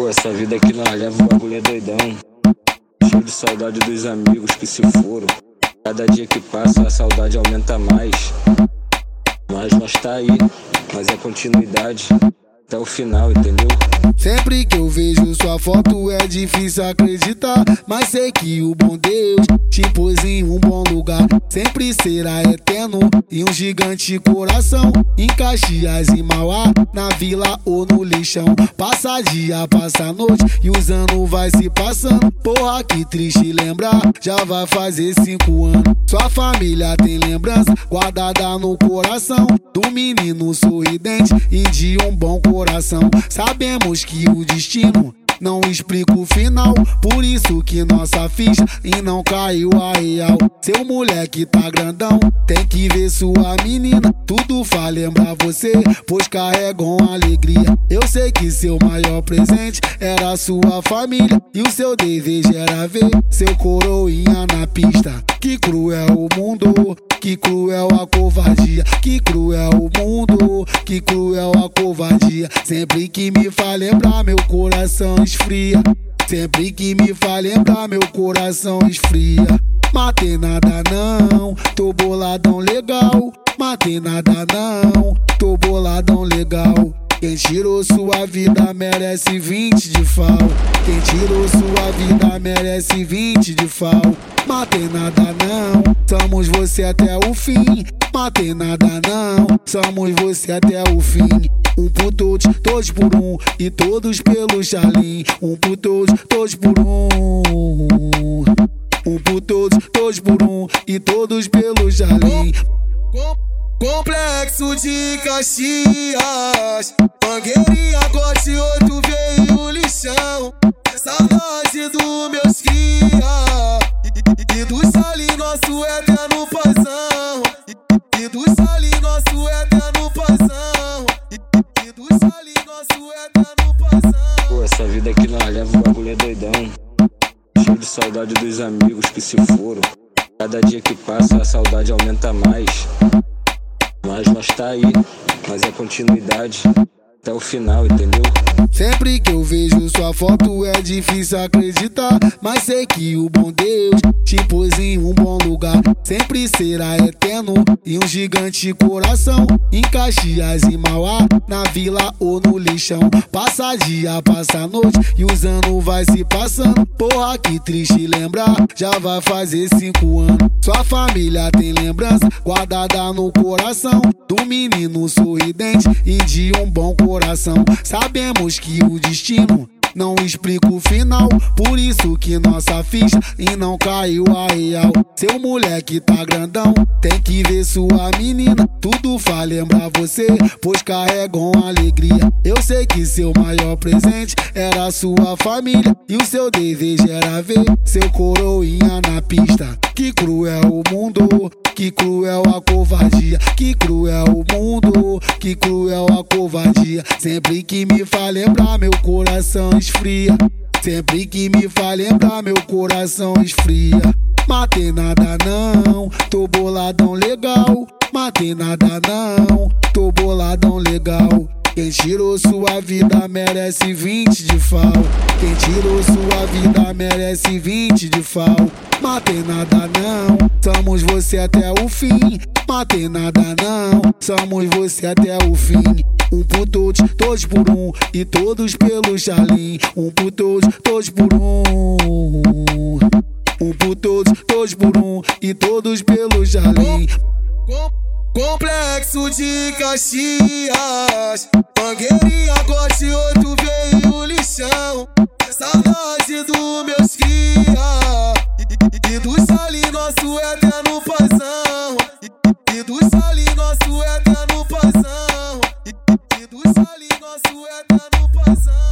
Pô, essa vida que nós leva o bagulho é doidão. Cheio de saudade dos amigos que se foram. Cada dia que passa a saudade aumenta mais. Mas nós tá aí, mas é continuidade até o final, entendeu? Sempre que eu vejo sua foto é difícil acreditar, mas sei que o bom Deus te pôs em um bom lugar. Sempre será eterno e um gigante coração em Caxias e Mauá, na vila ou no lixão. Passa dia, passa noite e os anos vai se passando. Porra, que triste lembrar, já vai fazer cinco anos. Sua família tem lembrança guardada no coração do menino sorridente e de um bom coração coração. Sabemos que o destino não explica o final, por isso que nossa ficha e não caiu a real. Seu moleque tá grandão, tem que ver sua menina. Tudo faz lembrar você, pois carregam alegria. Eu sei que seu maior presente era sua família, e o seu desejo era ver seu coroinha na pista. Que cruel o mundo, que cruel a covardia, que cruel o mundo, que cruel a covardia. Sempre que me faz lembrar, meu coração esfria. Sempre que me faz lembrar, meu coração esfria. Matei nada não, tô boladão legal. Matei nada não, tô boladão merece 20 de fal. Quem tirou sua vida merece 20 de fal. Matei nada não, somos você até o fim. Matei nada não, somos você até o fim. Um por todos, todos por um, e todos pelo Charlim. Um por todos, todos por um. Um por todos, todos por um, e todos pelo Charlim. Complexo de Caxias, Mangueirinha, corte, outro veio lixão. Saudade do meus cria e, do salim nosso eterno paizão. E, do salim nosso eterno paizão. E, do salim nosso eterno paizão. Pô, essa vida que nós leva o bagulho é doidão. Cheio de saudade dos amigos que se foram. Cada dia que passa a saudade aumenta mais. Mas nós tá aí, mas é continuidade até o final, entendeu? Sempre que eu vejo sua foto é difícil acreditar, mas sei que o bom Deus te pôs em um bom lugar. Sempre será eterno e um gigante coração em Caxias e Mauá, na vila ou no lixão. Passa dia, passa noite e os anos vai se passando. Porra, que triste lembrar, já vai fazer cinco anos. Sua família tem lembrança guardada no coração do menino sorridente e de um bom coração. Sabemos que o destino não explica o final, por isso que nossa ficha e não caiu a real. Seu moleque tá grandão, tem que ver sua menina. Tudo faz lembrar você, pois carregam alegria. Eu sei que seu maior presente era sua família, e o seu desejo era ver seu coroinha na pista. Que cruel o mundo, que cruel a covardia, que cruel o mundo, que cruel a covardia. Sempre que me faz lembrar, meu coração esfria. Sempre que me faz lembrar, meu coração esfria. Matei nada não, tô boladão legal. Matei nada não, tô boladão legal. Quem tirou sua vida merece 20 de fal. Quem tirou sua vida merece 20 de fal. Matei nada não, somos você até o fim. Matei nada não, somos você até o fim. Um por todos, todos por um, e todos pelo Charlim. Um por todos, todos por um. Um por todos, todos por um, de Caxias, Mangueirinha, corte, outro veio lixão. Saudade do meus cria e, do salim nosso eterno paizão. E, do salim nosso eterno paizão. E, do salim nosso eterno paizão.